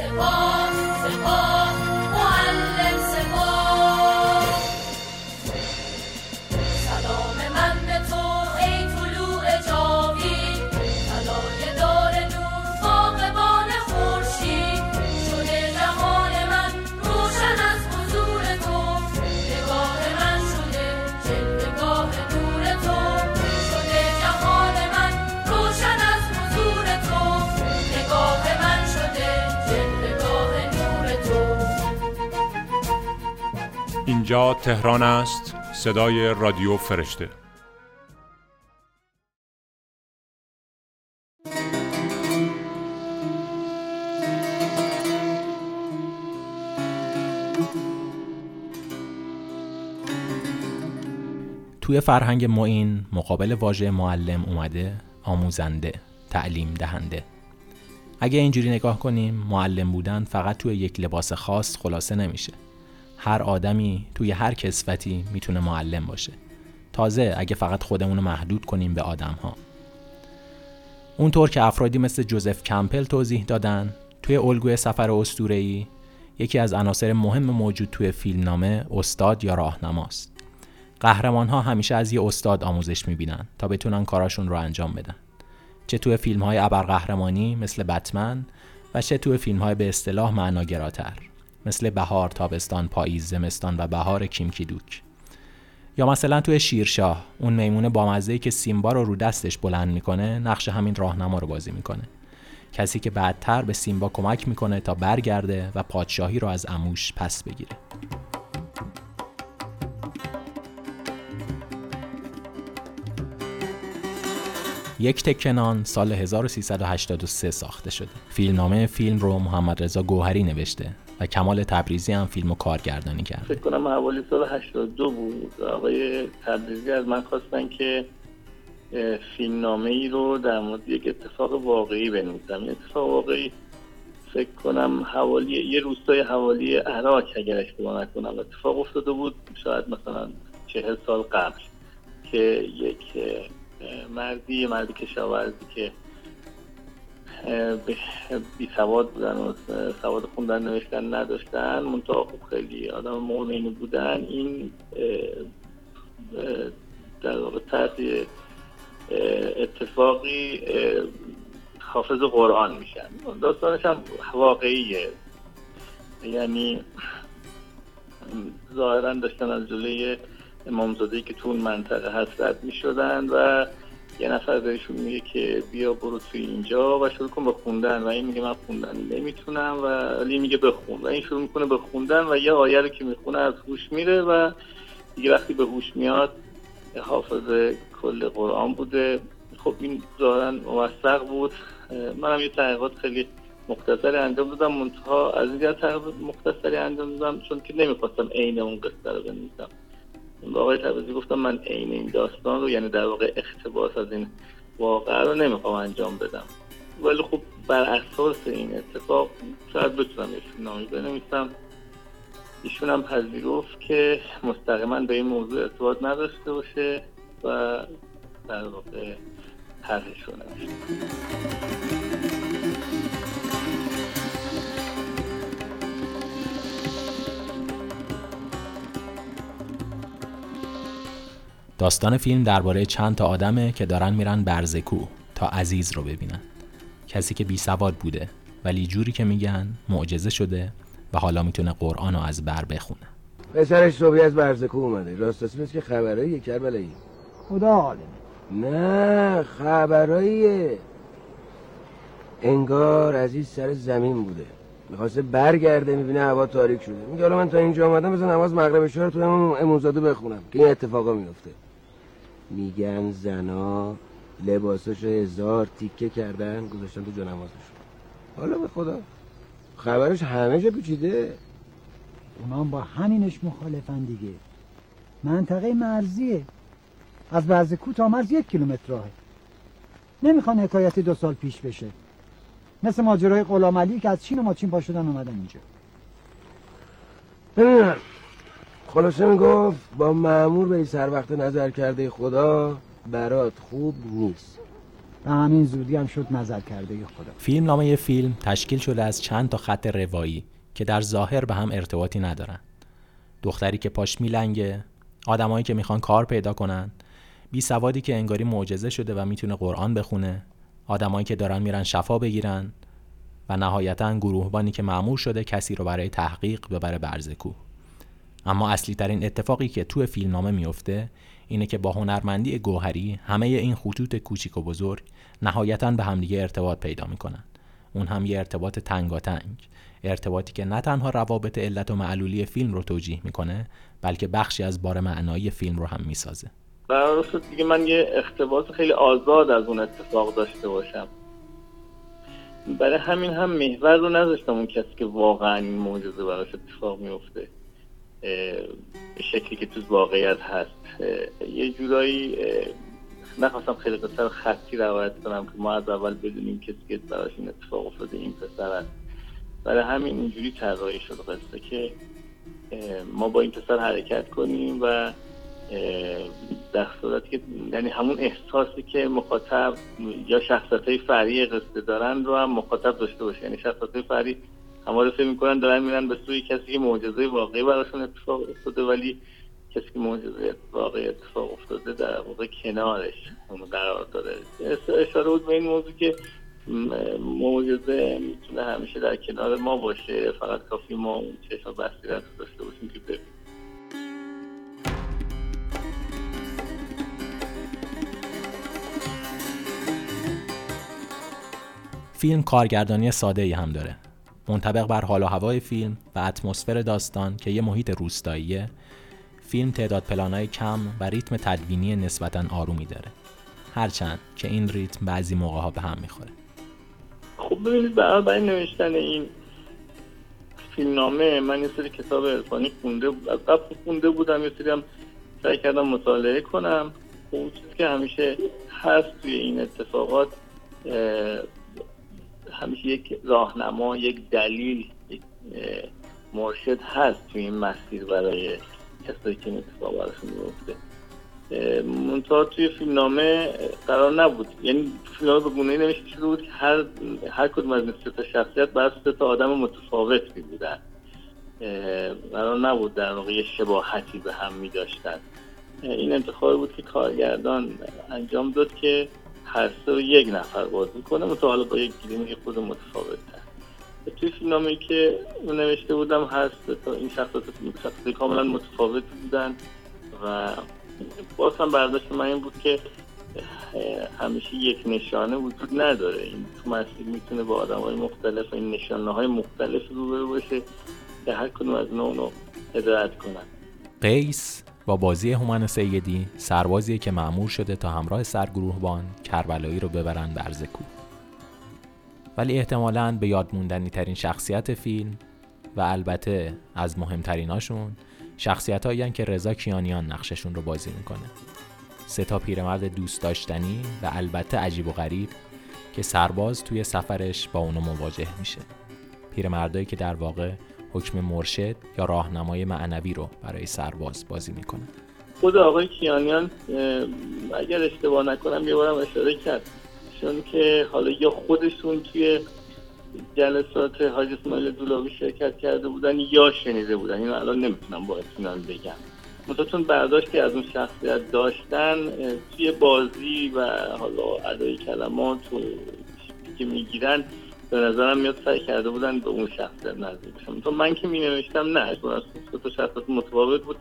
C'est bon, c'est bon. اینجا تهران است. صدای رادیو فرشته. توی فرهنگ ما این مقابل واژه معلم اومده آموزنده تعلیم دهنده. اگه اینجوری نگاه کنیم معلم بودن فقط توی یک لباس خاص خلاصه نمیشه. هر آدمی توی هر کسوتی می‌تونه معلم باشه. تازه اگه فقط خودمون رو محدود کنیم به آدم ها اونطور که افرادی مثل جوزف کمپل توضیح دادن توی الگوی سفر اسطوره‌ای یکی از عناصر مهم موجود توی فیلمنامه استاد یا راهنماست. قهرمان ها همیشه از یه استاد آموزش می‌بینن تا بتونن کاراشون رو انجام بدن. چه توی فیلم های ابرقهرمانی مثل بتمن و چه توی فیلم های به اصطلاح معناگراتر. مثل بهار، تابستان، پاییز، زمستان و بهار کیمکی دوک یا مثلا توی شیرشاه اون میمون بامزه‌ای که سیمبا رو رو دستش بلند می‌کنه نقش همین راهنما رو بازی می‌کنه. کسی که بعدتر به سیمبا کمک می‌کنه تا برگرده و پادشاهی رو از اموش پس بگیره. یک تکنان سال 1383 ساخته شده. فیلمنامه فیلم رو محمد رضا گوهری نوشته. و کمال تبریزی هم فیلم کارگردانی کرد. فکر کنم حوالی سال 82 بود. آقای تبریزی از من خواستن که فیلمنامه ای رو در مورد یک اتفاق واقعی بنویسم. اتفاق واقعی فکر کنم حوالی یه روستای حوالی عراق اگر اشتباه نکنم. اتفاق افتاده بود شاید مثلا چهل سال قبل که یک مردی مردی کشاورزی که بی سواد بودن و سواد خوندن نوشتن نداشتن. منتها خب خیلی آدم مؤمنی بودن. این در واقع تحت اتفاقی حافظ قرآن میشن. داستانش هم واقعیه. یعنی ظاهرا داشتن از جلوی امامزاده که تو اون منطقه هست رد می شدن و یه نفر بهشون میگه که بیا برو توی اینجا و شروع کن به خوندن و این میگه من خوندن نمی‌تونم و علی میگه بخون و این شروع می‌کنه به خوندن و یه آیه رو که می‌خونه از هوش میره و دیگه وقتی به هوش میاد حافظ کل قرآن بوده. خب این ظاهرا موثق بود. منم یه تحقیقات خیلی مختصری انجام دادم. منتها از این جهت تحقیقات مختصری انجام دادم چون که نمی‌خواستم عین اون قصه رو بنویسم. به آقای تبریزی گفتم من عین این داستان رو یعنی در واقع اقتباس از این واقعه رو نمی‌خوام انجام بدم. ولی خب بر اساس این اتفاق شاید بتونم یه فیلمنامه بنویسم. ایشون هم پذیرفت که مستقیما به این موضوع ارتباط نداشته باشه و در واقع طرحش رو داستان فیلم درباره چند تا آدمه که دارن میرن برزکو تا عزیز رو ببینن. کسی که بی سواد بوده ولی جوری که میگن معجزه شده و حالا می‌تونه قرآن رو از بر بخونه. پسرش صبحی از برزکو اومده. راست راست که خبرایی کربلایی. خدا عالمه. نه خبراییه انگار عزیز سر زمین بوده. می‌خواسته برگرده می‌بینه هوا تاریک شده. میگه حالا من تا اینجا آمدم بزن نماز مغرب شهر رو تو همون امونزاده بخونم که این اتفاقا میفته میگن زنا لباساشو هزار تیکه کردن گذاشتن تو جانمازشون. حالا به خدا. خبرش همه جا پیچیده؟ اونا با همینش مخالفن دیگه. منطقه مرزیه. از برزکو تا مرز یک کیلومتر راهه. نمی‌خوان حکایت دو سال پیش بشه. مثل ماجرای غلام علی که از چین و ماچین پا شدن اومدن اینجا. خلاصه می‌گفت با معمور به سر وقت نظر کرده خدا برات خوب نیست. و همین زودی هم شد نظر کرده خدا. فیلم نامه فیلم تشکیل شده از چند تا خط روایی که در ظاهر به هم ارتباطی ندارن. دختری که پاش میلنگه آدمایی که می‌خوان کار پیدا کنن بی سوادی که انگاری معجزه شده و می‌تونه قرآن بخونه آدمایی که دارن میرن شفا بگیرن و نهایتا گروهبانی که معمور شده کسی رو برای تحقیق ببره برزکو اما اصلی ترین اتفاقی که تو فیلمنامه میفته اینه که با هنرمندی گوهری همه این خطوط کوچیک و بزرگ نهایتا به همدیگه ارتباط پیدا می‌کنن. اون هم یه ارتباط تنگاتنگ ارتباطی که نه تنها روابط علت و معلولی فیلم رو توجیه می‌کنه بلکه بخشی از بار معنایی فیلم رو هم می‌سازه. قرار دیگه من یه اختباس خیلی آزاد از اون اتفاق داشته باشم. برای همین هم محور رو نذاشتم اون کسی که واقعا این معجزه براش اتفاق میفته شکلی که تو واقعیت هست. یه جورایی نخواستم خیلی قصر خطی روایت کنم که ما از اول بدونیم کسی که براش این اتفاق افتاده این پسر هست. برای همین اینجوری طراحی شد قصه که ما با این پسر حرکت کنیم و در صورتی که یعنی همون احساسی که مخاطب یا شخصت های فری قصه دارن رو هم مخاطب داشته باشه. یعنی شخصت های فری همه رو فکر می‌کنن دارن میرن به سوی کسی که معجزه واقعی براشون اتفاق افتاده ولی کسی که معجزه واقعی اتفاق افتاده در واقع کنارش قرار داره اشاره بود به این موضوع که معجزه می‌تونه همیشه در کنار ما باشه فقط کافی ما اون چشم بصیرت داشته باشیم که ببینیم فیلم کارگردانی ساده ای هم داره. منطبق بر حال و هوای فیلم و اتمسفر داستان که یه محیط روستاییه فیلم تعداد پلانای کم و ریتم تدوینی نسبتا آرومی داره. هرچند که این ریتم بعضی موقع ها به هم می‌خوره. خب ببینید برای نوشتن این فیلمنامه من یه سری کتاب ارفانی خونده از قبل خونده بودم یه سری هم سعی کردم مطالعه کنم. اون چیزی که همیشه هست توی این اتفاقات همیشه یک راهنما یک دلیل یک مرشد هست توی این مسیر برای کسایی که این اتفاق براشون میفته. منتها توی فیلمنامه قرار نبود. یعنی فیلمنامه به گونه نوشته شده بود که هر هر کدوم از این تا شخصیت بر سه تا آدم متفاوت می بودن قرار نبود در واقع یه شباهتی به هم می داشتن این انتخاب بود که کارگردان انجام داد که هر سه یک نفر بازی کنه متو حالا با یک گیریم خود متفاوت توی فیلمنامه که اون نوشته بودم هست تا این شخصات شخصات کاملا متفاوت بودن و باز هم برداشت من این بود که همیشه یک نشانه وجود نداره. این تو مسیر می‌تونه با آدم های مختلف این نشانه های مختلف روبرو باشه که هر کدوم از اونو هدایت کنن. قیس با بازی هومن سیدی سربازی که معمور شده تا همراه سرگروهبان کربلایی رو ببرن برزکو ولی احتمالاً به یاد موندنی ترین شخصیت فیلم و البته از مهمتریناشون شخصیت هایی که رضا کیانیان نقششون رو بازی می‌کنه. سه تا پیرمرد دوست داشتنی و البته عجیب و غریب که سرباز توی سفرش با اونو مواجه میشه. پیرمردایی که در واقع حکم مرشد یا راهنمای معنوی رو برای سرباز بازی می‌کنه. خود آقای کیانیان اگر اشتباه نکنم یه بارم اشاره کرد. چون که حالا یا خودشون توی جلسات حاج اسماعیل دولاوی شرکت کرده بودن یا شنیده بودن. اینو الان نمی‌تونم با اطمینان بگم. متأتون برداشتی از اون شخصیت داشتن توی بازی و حالا ادای کلمات و که می‌گیرن به نظرم میاد سعی کرده بودن به اون شخصیت تو من که می نوشتم نه از تو شخصیت متفاوت بود.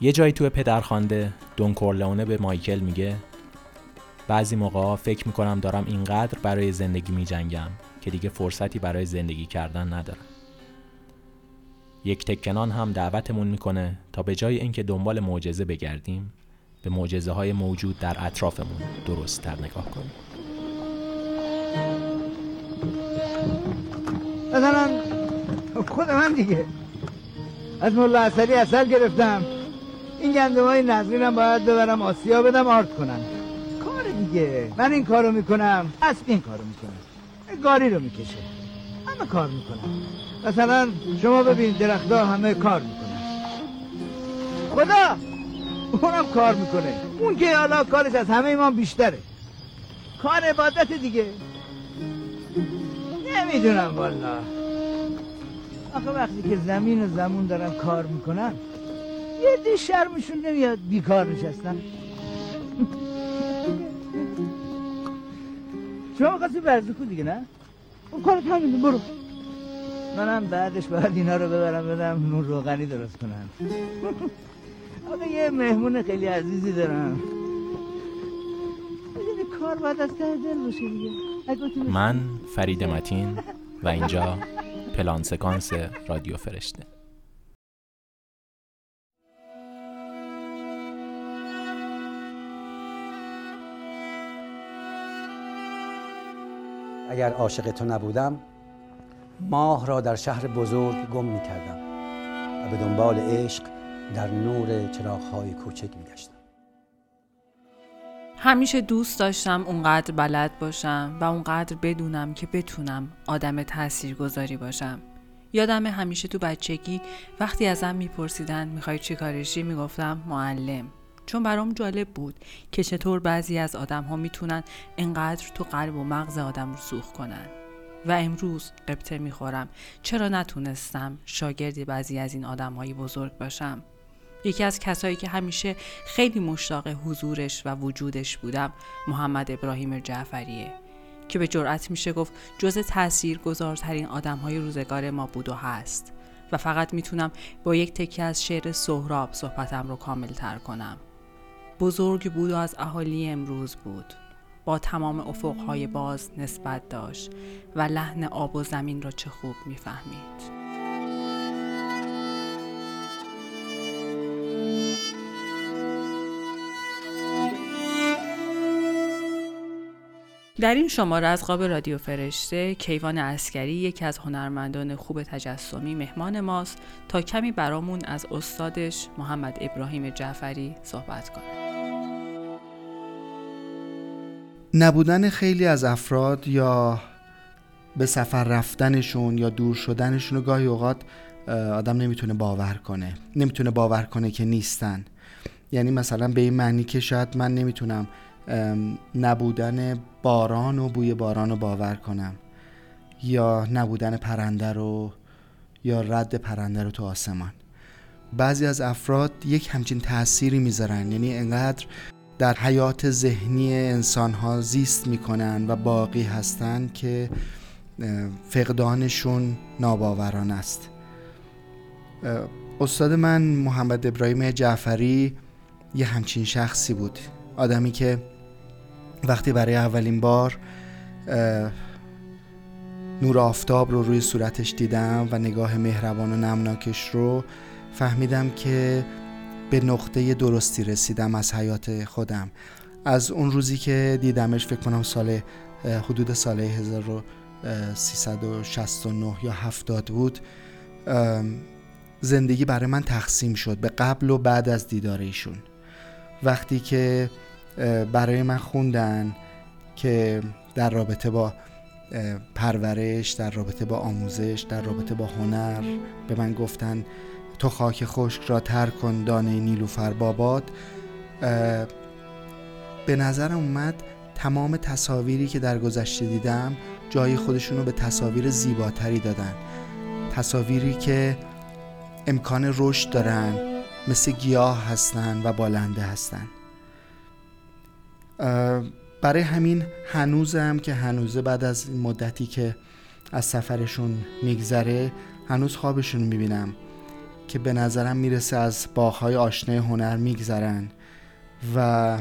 یه جایی تو پدرخوانده دون کورلئونه به مایکل میگه بعضی موقع فکر می‌کنم دارم اینقدر برای زندگی میجنگم که دیگه فرصتی برای زندگی کردن ندارم. یک تکنان هم دعوتمون می‌کنه تا به جای اینکه دنبال معجزه بگردیم به معجزه های موجود در اطرافمون درست تر نگاه کنیم. مثلا خود من دیگه. از مولا اصلی اصل گرفتم. این گندم های نظرینم باید ببرم آسیا بدم آرد کنم. کار دیگه. من این کارو می‌کنم. اسب این کارو می‌کنم گاری رو می‌کشه. همه کار می‌کنم مثلا شما ببین درختها همه کار می‌کنن. خدا! اونم کار می‌کنه. اون که حالا کارش از همه ما بیشتره. کار عبادت دیگه. نمی‌دونم والا آخه وقتی که زمین و زمون دارن کار می‌کنن یه دی شرمشون نمیاد بیکار نشستن. شما قصی برزکو دیگه نه؟ اون کارت همینه برو. منم بعدش باید اینا رو ببرم بدم نون روغنی درست کنن. آقا یه مهمون خیلی عزیزی دارم. کار باید از ته دل باشه دیگه. اگه تو- من فرید متین و اینجا پلان سکانس رادیو فرشته. اگر عاشق تو نبودم ماه را در شهر بزرگ گم می کردم و به دنبال عشق در نور چراغهای کوچک می گشتم همیشه دوست داشتم اونقدر بلد باشم و اونقدر بدونم که بتونم آدم تاثیرگذاری باشم. یادم همیشه تو بچگی وقتی ازم میپرسیدن می‌خوای چی کارشی می‌گفتم معلم. چون برام جالب بود که چطور بعضی از آدم ها می‌تونن انقدر تو قلب و مغز آدم رو سوخ کنن. و امروز قبطه می‌خورم چرا نتونستم شاگردی بعضی از این آدم های بزرگ باشم یکی از کسایی که همیشه خیلی مشتاق حضورش و وجودش بودم محمد ابراهیم جعفریه که به جرأت میشه گفت جز تأثیر گذارترین آدم های روزگار ما بود و هست. و فقط می‌تونم با یک تکه از شعر سهراب صحبتم رو کامل تر کنم. بزرگ بود و از اهالی امروز بود. با تمام افقهای باز نسبت داشت و لحن آب و زمین را چه خوب می‌فهمید. در این شماره از قاب رادیو فرشته کیوان اسکری یکی از هنرمندان خوب تجسمی مهمان ماست تا کمی برامون از استادش محمد ابراهیم جعفری صحبت کنه. نبودن خیلی از افراد یا به سفر رفتنشون یا دور شدنشون رو گاهی اوقات آدم نمی‌تونه باور کنه. نمی‌تونه باور کنه که نیستن. یعنی مثلا به این معنی که شاید من نمی‌تونم نبودن باران و بوی باران رو باور کنم. یا نبودن پرنده رو یا رد پرنده رو تو آسمان. بعضی از افراد یک همچین تأثیری می‌ذارن. یعنی انقدر در حیات ذهنی انسان ها زیست می‌کنن و باقی هستن که فقدانشون ناباورانه است. استاد من محمد ابراهیم جعفری یه همچین شخصی بود. آدمی که وقتی برای اولین بار نور آفتاب رو روی صورتش دیدم و نگاه مهربان و نمناکش رو فهمیدم که به نقطه درستی رسیدم از حیات خودم. از اون روزی که دیدمش فکر کنم سال حدود سال 1369 یا 70 بود زندگی برای من تقسیم شد به قبل و بعد از دیدار ایشون. وقتی که برای من خوندن که در رابطه با پرورش در رابطه با آموزش در رابطه با هنر به من گفتن تو خاک خشک را تر کن دانه نیلوفر باباد به نظرم اومد تمام تصاویری که در گذشته دیدم جای خودشون رو به تصاویر زیباتری دادن. تصاویری که امکان رشد دارن مثل گیاه هستن و بالنده هستن. برای همین هنوزم که هنوزه بعد از مدتی که از سفرشون میگذره هنوز خوابشون می‌بینم که به نظرم می‌رسه از باغهای آشنای هنر میگذرن و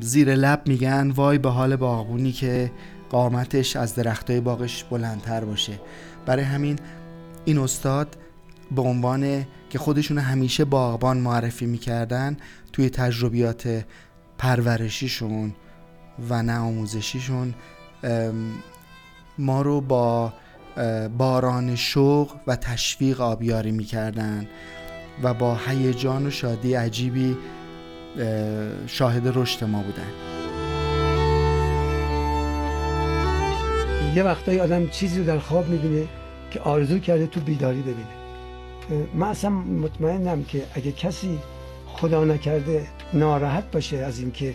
زیر لب میگن وای به حال باغبونی که قامتش از درختای باغش بلندتر باشه. برای همین این استاد به عنوان که خودشون همیشه باغبان معرفی می‌کردن توی تجربیات پرورشیشون و نه آموزشیشون ما رو با باران شوق و تشویق آبیاری می‌کردن و با هیجان و شادی عجیبی اه، شاهد رشد ما بودن. یه وقتایی آدم چیزی رو در خواب می‌بینه که آرزو کرده تو بیداری ببینه. من اصلا مطمئنم که اگه کسی خدا نکرده ناراحت باشه از اینکه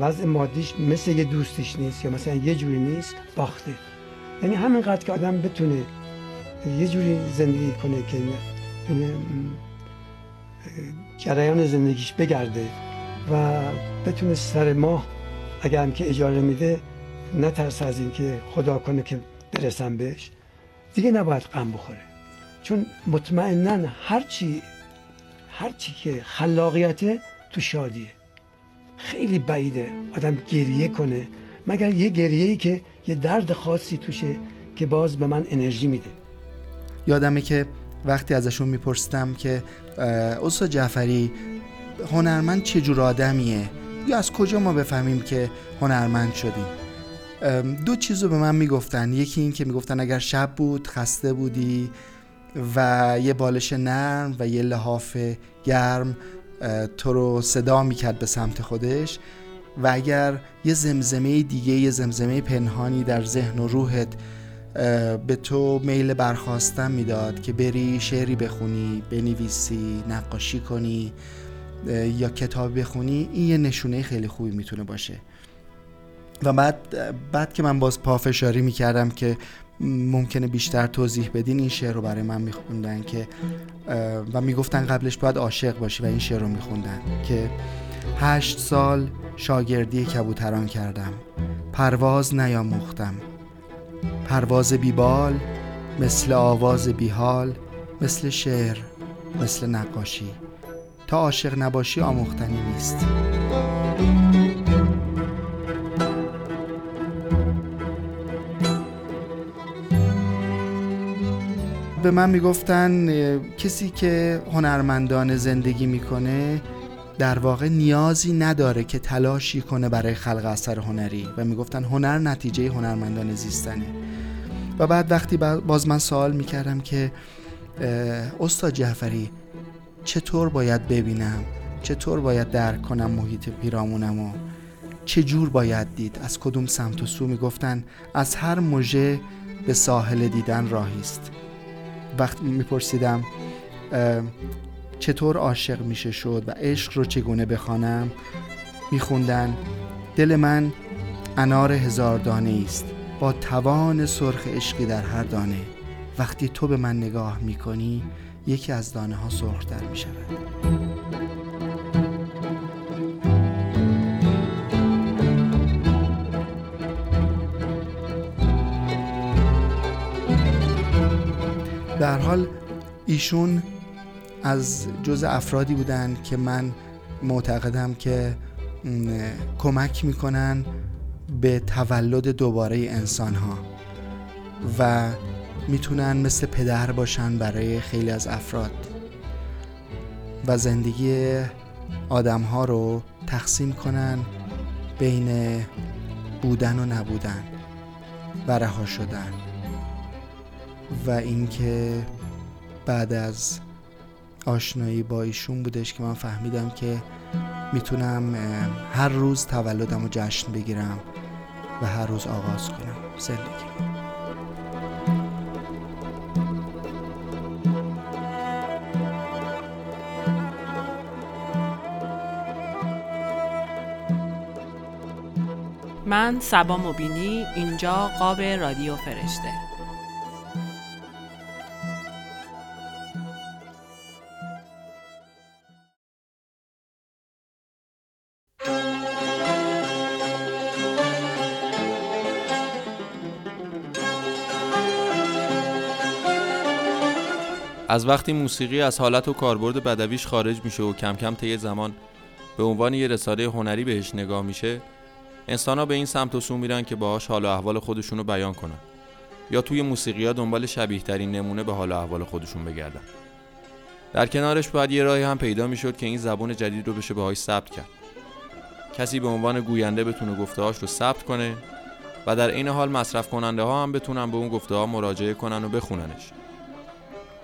وضع مادیش مثل یه دوستش نیست یا مثلا یه جوری نیست باخته. یعنی همینقدر که آدم بتونه یه جوری زندگی کنه که جریان زندگیش بگرده و بتونه سر ماه اگر هم که اجاره میده نترس از اینکه خدا کنه که برسم بهش. دیگه نباید غم بخوره. چون مطمئنا هرچی هرچی که خلاقیته تو شادیه. خیلی بعیده آدم گریه کنه مگر یه گریه ای که یه درد خاصی توشه که باز به من انرژی میده. یادمه که وقتی ازشون میپرسیدم که استاد جعفری هنرمند چه جور آدمیه؟ یا از کجا ما بفهمیم که هنرمند شدیم؟ دو چیزو به من می‌گفتن. یکی این که می‌گفتن اگر شب بود خسته بودی و یه بالش نرم و یه لحاف گرم تو رو صدا می‌کرد به سمت خودش. و اگر یه زمزمه دیگه یه زمزمه پنهانی در ذهن و روحت به تو میل برخواستن می‌داد که بری شعری بخونی بنویسی نقاشی کنی یا کتاب بخونی این یه نشونه خیلی خوبی می‌تونه باشه. و بعد بعد که من باز پافشاری می‌کردم که ممکنه بیشتر توضیح بدین این شعر رو برای من میخوندن که و می‌گفتن قبلش باید عاشق باشی و این شعر رو میخوندن که هشت سال شاگردی کبوتران کردم پرواز نیاموختم. پرواز بیبال مثل آواز بیحال مثل شعر مثل نقاشی. تا عاشق نباشی آموختنی نیست. به من می‌گفتن کسی که هنرمندان زندگی می‌کنه در واقع نیازی نداره که تلاشی کنه برای خلق اثر هنری. و می‌گفتن هنر نتیجه هنرمندان زیستنه. و بعد وقتی باز من سوال می‌کردم که استاد جعفری چطور باید ببینم؟ چطور باید درک کنم محیط پیرامونم و چه جور باید دید؟ از کدوم سمت و سو؟ می‌گفتن از هر موژه به ساحل دیدن راهی است. وقت میپرسیدم چطور عاشق میشه شد و عشق رو چگونه بخوانم؟ میخوندن دل من انار هزار دانه است با توان سرخ عشقی در هر دانه. وقتی تو به من نگاه می‌کنی یکی از دانه ها سرختر می‌شود. در حال ایشون از جز افرادی بودن که من معتقدم که کمک می‌کنن به تولد دوباره انسان ها و می‌تونن مثل پدر باشن برای خیلی از افراد و زندگی آدم ها رو تقسیم کنن بین بودن و نبودن و رها شدن. و اینکه بعد از آشنایی با ایشون بودش که من فهمیدم که می‌تونم هر روز تولدم رو جشن بگیرم و هر روز آغاز کنم. زندگی. من سبا مبینی اینجا قاب رادیو فرشته. از وقتی موسیقی از حالت و کاربرد بدویش خارج میشه و کم کم طی زمان به عنوان یه رساله هنری بهش نگاه میشه انسان ها به این سمت و سو میرن که باهاش حال و احوال خودشون بیان کنن. یا توی موسیقی ها دنبال شبیه ترین نمونه به حال و احوال خودشون بگردن. در کنارش باید یه راهی هم پیدا می‌شد که این زبون جدید رو بشه باهاش ثبت کرد. کسی به عنوان گوینده بتونه گفتهاش رو ثبت کنه و در این حال مصرف کننده ها هم بتونن به اون گفته ها مراجعه کنن و بخوننش.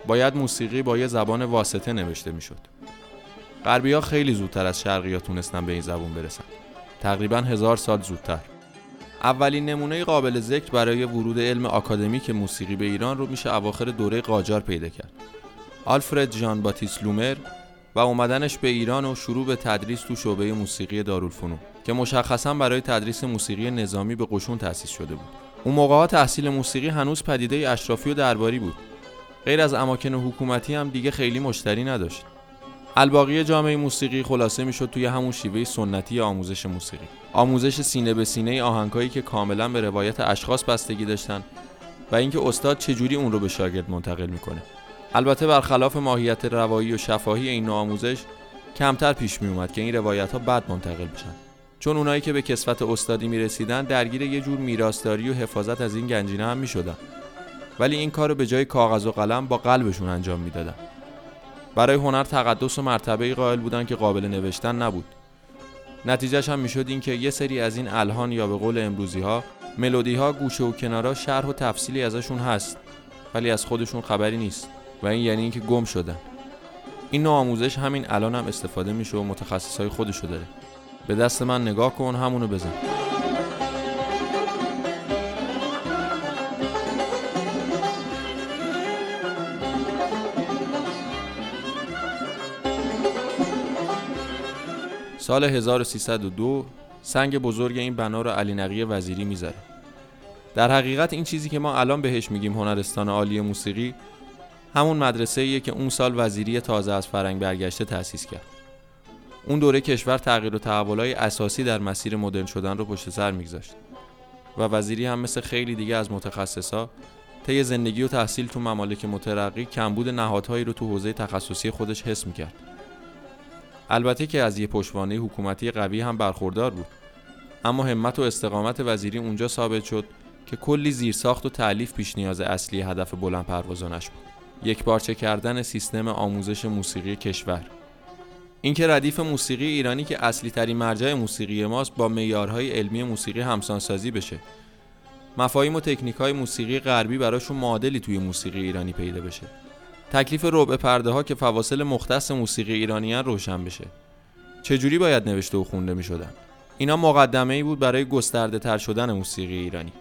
باید موسیقی با یه زبان واسطه نوشته می‌شد. غربی ها خیلی زودتر از شرقی ها تونستن به این زبون برسن. تقریبا هزار سال زودتر. اولین نمونه قابل ذکر برای ورود علم آکادمیک موسیقی به ایران رو میشه اواخر دوره قاجار پیدا کرد. آلفرد جان باتیس لومر و اومدنش به ایران و شروع به تدریس تو شعبه موسیقی دارالفنون. که مشخصا برای تدریس موسیقی نظامی به قشون تأسیس شده بود اون موقع تحصیل موسیقی هنوز پدیده اشرافی و درباری بود غیر از اماکن حکومتی هم دیگه خیلی مشتری نداشت. الباقی جامعه موسیقی خلاصه می‌شد توی همون شیوه سنتی آموزش موسیقی. آموزش سینه به سینه آهنگایی که کاملا به روایت اشخاص بستگی داشتن و اینکه استاد چجوری اون رو به شاگرد منتقل می‌کنه. البته برخلاف ماهیت روایی و شفاهی این نوع آموزش کمتر پیش می اومد که این روایت ها بد منتقل بشن. چون اونایی که به کسفت استادی می رسیدن درگیر یه جور میراثداری و حفاظت از این گنجینه هم می شدن. ولی این کار رو به جای کاغذ و قلم با قلبشون انجام می‌دادن. برای هنر تقدس و مرتبه قائل بودن که قابل نوشتن نبود. نتیجهش هم می‌شد این که یه سری از این الهان یا به قول امروزی ها ملودی ها گوشه و کنارا شرح و تفصیلی ازشون هست ولی از خودشون خبری نیست و این یعنی اینکه گم شدن. این نوع آموزش همین الان هم استفاده میشه و متخصص های خودشو داره. به دست من نگاه کن همونو بزن. سال 1302 سنگ بزرگ این بنا رو علی نقی وزیری می‌ذاره. در حقیقت این چیزی که ما الان بهش میگیم هنرستان عالی موسیقی همون مدرسه ایه که اون سال وزیری تازه از فرنگ برگشته تأسیس کرد. اون دوره کشور تغییر و تحولای اساسی در مسیر مدرن شدن رو پشت سر میگذاشت و وزیری هم مثل خیلی دیگه از متخصصا طی زندگی و تحصیل تو ممالک مترقی کمبود نهادهایی رو تو حوزه تخصصی خودش حس می‌کرد. البته که از یه پشتوانه حکومتی قوی هم برخوردار بود. اما همت و استقامت وزیری اونجا ثابت شد که کلی زیرساخت و تعلیف پیش نیاز اصلی هدف بلند پروازانش بود. یک بارچه کردن سیستم آموزش موسیقی کشور. اینکه ردیف موسیقی ایرانی که اصلی ترین مرجع موسیقی ماست با معیارهای علمی موسیقی همسانسازی بشه. مفاهیم و تکنیک های موسیقی غربی براشون معادلی توی موسیقی ایرانی پیدا بشه. تکلیف ربع پرده ها که فواصل مختص موسیقی ایرانیان روشن بشه. چجوری باید نوشته و خونده می شدن؟ اینا مقدمه ای بود برای گسترده تر شدن موسیقی ایرانی.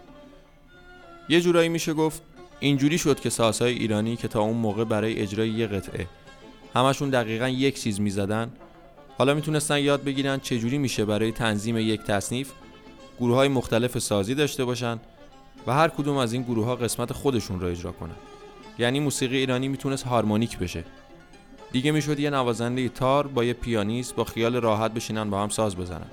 یه جورایی میشه گفت اینجوری شد که سازهای ایرانی که تا اون موقع برای اجرای یه قطعه همشون دقیقا یک چیز می‌زدن حالا می‌تونستن یاد بگیرن چجوری میشه برای تنظیم یک تصنیف گروه های مختلف سازی داشته باشن و هر کدوم از این گروه ها قسمت خودشون را اجرا کنن. یعنی موسیقی ایرانی می‌تونست هارمونیک بشه. دیگه می‌شد یه نوازنده تار با یه پیانیست با خیال راحت بشینن با هم ساز بزنن.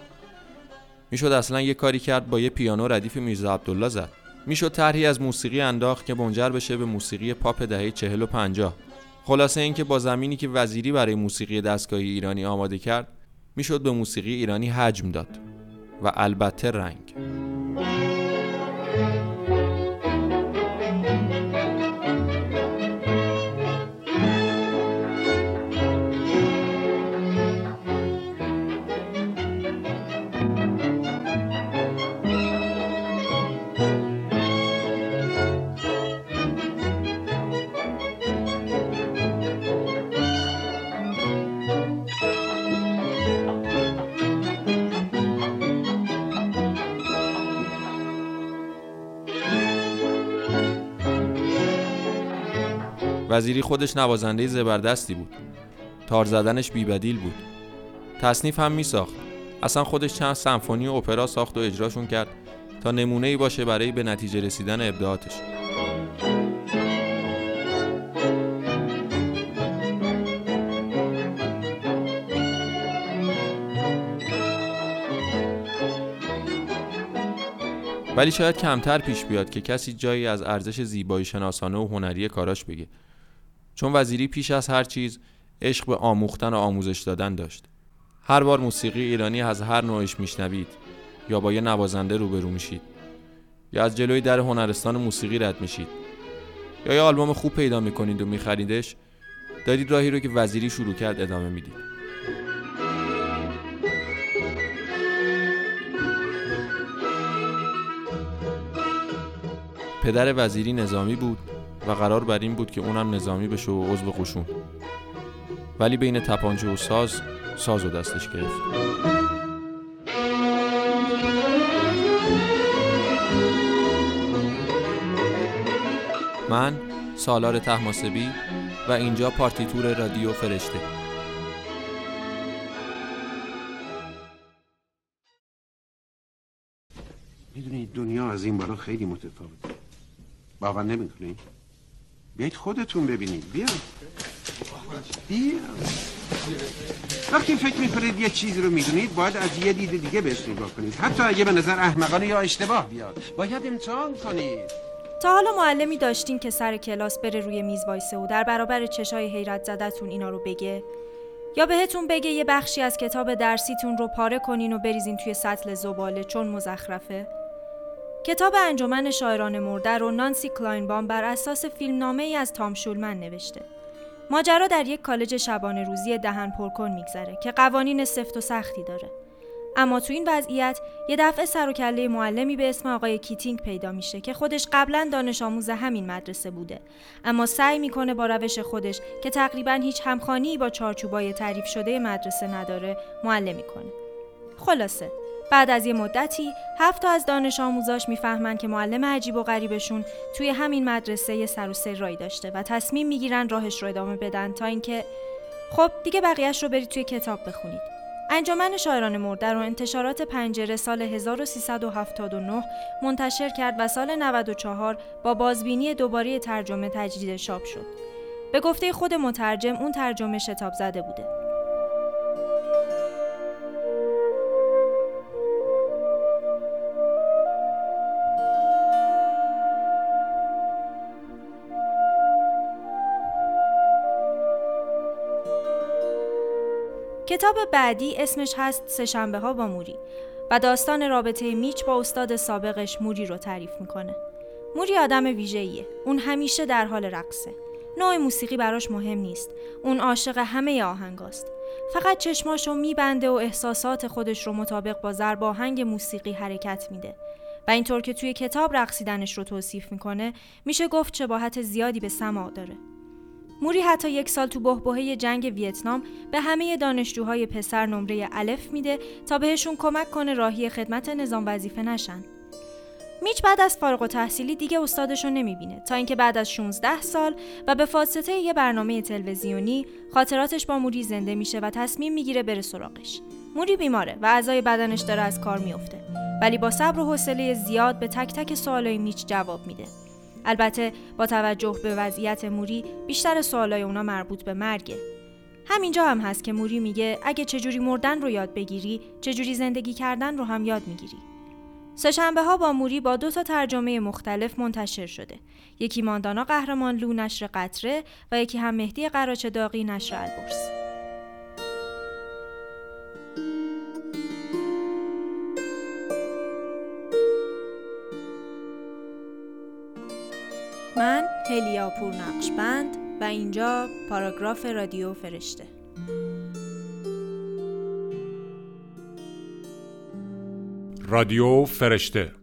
می‌شد اصلا یه کاری کرد با یه پیانو ردیف میرزا عبدالله زد. می‌شد طرحی از موسیقی انداخت که منجر بشه به موسیقی پاپ دهه چهل و پنجاه. خلاصه اینکه با زمینی که وزیری برای موسیقی دستگاهی ایرانی آماده کرد می‌شد به موسیقی ایرانی حجم داد. و البته رنگ. وزیری خودش نوازنده زبردستی بود. تار زدنش بیبدیل بود. تصنیف هم می ساخت اصلا خودش چند سمفونی و اپرا ساخت و اجراشون کرد تا نمونه ای باشه برای به نتیجه رسیدن ابداعاتش. ولی شاید کمتر پیش بیاد که کسی جایی از ارزش زیبایی شناسانه و هنری کاراش بگه. چون وزیری پیش از هر چیز عشق به آموختن و آموزش دادن داشت. هر بار موسیقی ایرانی از هر نوعش میشنوید یا با یه نوازنده روبرو میشید یا از جلوی در هنرستان موسیقی رد میشید یا یه آلبوم خوب پیدا می‌کنید و میخریدش دارید راهی رو که وزیری شروع کرد ادامه می‌دید. پدر وزیری نظامی بود و قرار بر این بود که اونم نظامی بشه و عضو قشون. ولی بین تپانچه و ساز ساز و دستش گرفت. من سالار تحماسبی و اینجا پارتیتور رادیو فرشته. دنیا از این بالا خیلی متفاوته. باور نمی‌کنید بیایید خودتون ببینید. بیا بیا وقتی فکر می‌کنید یه چیزی رو می‌دونید باید از یه دید دیگه بهش نگاه کنید. حتی اگه به نظر احمقانه یا اشتباه بیاد. باید امتحان کنید. تا حالا معلمی داشتین که سر کلاس بره روی میز وایسه و در برابر چشای حیرت زدتون اینا رو بگه؟ یا بهتون بگه یه بخشی از کتاب درسیتون رو پاره کنین و بریزین توی سطل زباله چون مزخرفه؟ کتاب انجمن شاعران مرده رو نانسی کلاینبام بر اساس فیلمنامه ای از تام شولمن نوشته. ماجرا در یک کالج شبانه روزی دهن پرکن میگذره که قوانین سفت و سختی داره. اما تو این وضعیت یه دفعه سر و کله معلمی به اسم آقای کیتینگ پیدا میشه که خودش قبلا دانش آموز همین مدرسه بوده. اما سعی می‌کنه با روش خودش که تقریبا هیچ همخوانی با چارچوبای تعریف شده مدرسه نداره معلمی کنه. خلاصه بعد از یه مدتی هفت تا از دانش آموزاش می‌فهمن که معلم عجیب و غریبشون توی همین مدرسه سر و سرایی داشته و تصمیم می‌گیرن راهش رو ادامه بدن تا اینکه خب دیگه بقیهش رو برید توی کتاب بخونید انجمن شاعران مرده رو انتشارات پنجره سال 1379 منتشر کرد و سال 94 با بازبینی دوباره ترجمه تجدید چاپ شد. به گفته خود مترجم اون ترجمه شتاب زده بوده. کتاب بعدی اسمش هست سهشنبه ها با موری و داستان رابطه میچ با استاد سابقش موری رو تعریف می‌کنه. موری آدم ویژه‌ایه. اون همیشه در حال رقصه. نوع موسیقی براش مهم نیست. اون عاشق همه آهنگاست. فقط چشماشو میبنده و احساسات خودش رو مطابق با ضرب آهنگ موسیقی حرکت میده. و اینطور که توی کتاب رقصیدنش رو توصیف می‌کنه میشه گفت شباهت زیادی به سما داره. موری حتی یک سال تو بهبهه جنگ ویتنام به همه دانشجوهای پسر نمره الف میده تا بهشون کمک کنه راهی خدمت نظام وظیفه نشن. میچ بعد از فارغ و تحصیلی دیگه استادش رو نمی‌بینه تا اینکه بعد از 16 سال و به واسطه یه برنامه تلویزیونی خاطراتش با موری زنده میشه و تصمیم می‌گیره بره سراغش. موری بیماره و اعضای بدنش داره از کار میفته ولی با صبر و حوصله زیاد به تک تک سوالای میچ جواب میده. البته با توجه به وضعیت موری بیشتر سوالای اونا مربوط به مرگه. همینجا هم هست که موری میگه اگه چجوری مردن رو یاد بگیری چجوری زندگی کردن رو هم یاد می‌گیری. سهشنبه ها با موری با دو تا ترجمه مختلف منتشر شده. یکی ماندانا قهرمان لو نشر قطره و یکی هم مهدی قراچه داغی نشر البرز. من هلیا نقشبند و اینجا پاراگراف رادیو فرشته. رادیو فرشته.